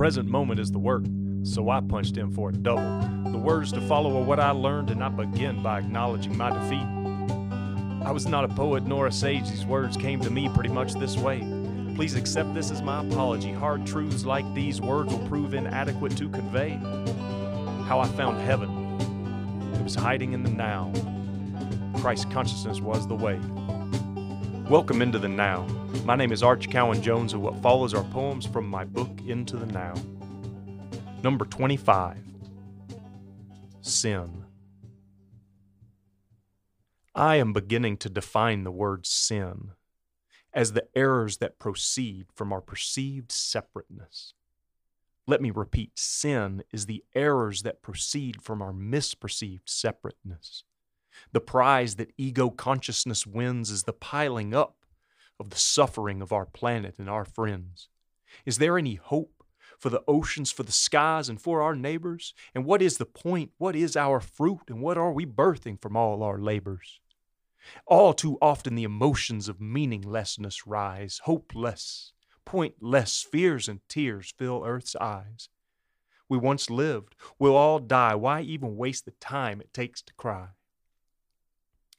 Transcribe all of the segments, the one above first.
Present moment is the work, so I punched in for a double. The words to follow are what I learned, and I begin by acknowledging my defeat. I was not a poet nor a sage, these words came to me pretty much this way. Please accept this as my apology. Hard truths like these words will prove inadequate to convey. How I found heaven. It was hiding in the now. Christ consciousness was the way. Welcome into the now. My name is Arch Cowan Jones, and what follows are poems from my book Into the Now. Number 25 Sin. I am beginning to define the word sin as the errors that proceed from our perceived separateness. Let me repeat sin is the errors that proceed from our misperceived separateness. The prize that ego consciousness wins is the piling up of the suffering of our planet and our friends. Is there any hope for the oceans, for the skies, and for our neighbors? And what is the point? What is our fruit? And what are we birthing from all our labors? All too often the emotions of meaninglessness rise, hopeless, pointless fears and tears fill earth's eyes. We once lived, we'll all die. Why even waste the time it takes to cry?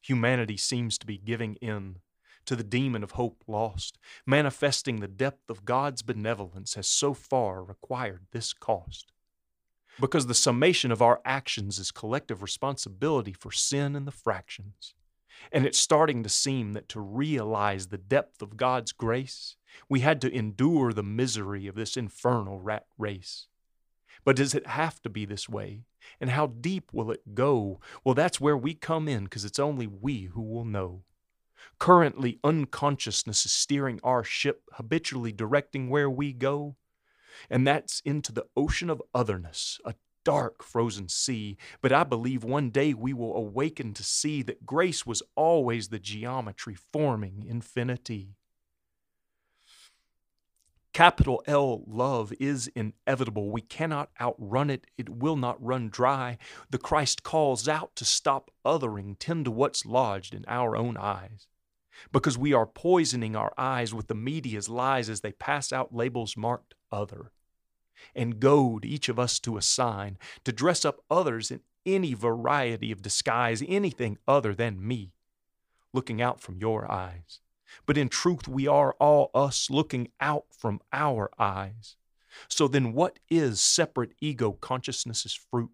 Humanity seems to be giving in to the demon of hope lost, manifesting the depth of God's benevolence has so far required this cost. Because the summation of our actions is collective responsibility for sin and the fractions. And it's starting to seem that to realize the depth of God's grace, we had to endure the misery of this infernal rat race. But does it have to be this way? And how deep will it go? Well, that's where we come in because it's only we who will know. Currently, unconsciousness is steering our ship, habitually directing where we go. And that's into the ocean of otherness, a dark frozen sea. But I believe one day we will awaken to see that grace was always the geometry forming infinity. Capital L love is inevitable. We cannot outrun it. It will not run dry. The Christ calls out to stop othering, tend to what's lodged in our own eyes. Because we are poisoning our eyes with the media's lies as they pass out labels marked other and goad each of us to a sign, to dress up others in any variety of disguise, anything other than me, looking out from your eyes. But in truth, we are all us looking out from our eyes. So then, what is separate ego consciousness's fruit?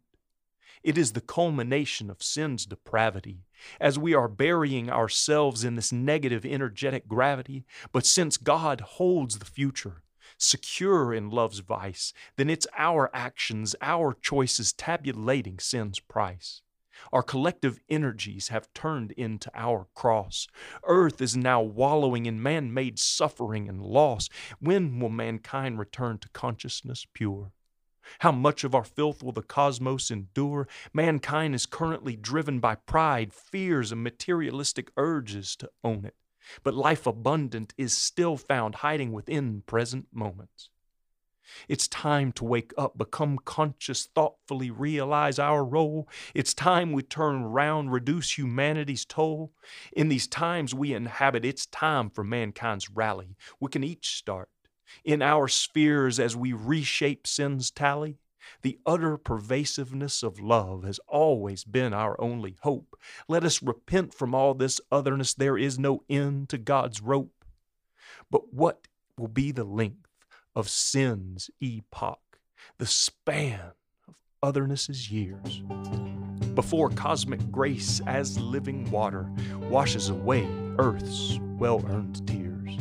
It is the culmination of sin's depravity, as we are burying ourselves in this negative energetic gravity. But since God holds the future, secure in love's vice, then it's our actions, our choices tabulating sin's price. Our collective energies have turned into our cross. Earth is now wallowing in man made suffering and loss. When will mankind return to consciousness pure? How much of our filth will the cosmos endure? Mankind is currently driven by pride, fears, and materialistic urges to own it. But life abundant is still found hiding within present moments. It's time to wake up, become conscious, thoughtfully realize our role. It's time we turn round, reduce humanity's toll. In these times we inhabit, it's time for mankind's rally. We can each start in our spheres as we reshape sin's tally. The utter pervasiveness of love has always been our only hope. Let us repent from all this otherness. There is no end to God's rope. But what will be the length of sin's epoch, the span of otherness's years? Before cosmic grace as living water washes away earth's well earned tears.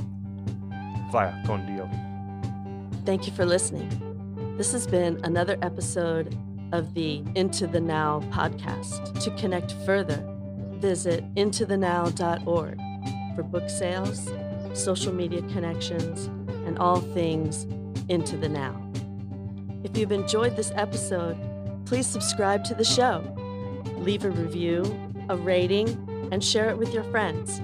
Vaya con Dios. Thank you for listening. This has been another episode of the Into the Now podcast. To connect further, visit intothenow.org for book sales, social media connections, and all things Into the Now. If you've enjoyed this episode, please subscribe to the show, leave a review, a rating, and share it with your friends.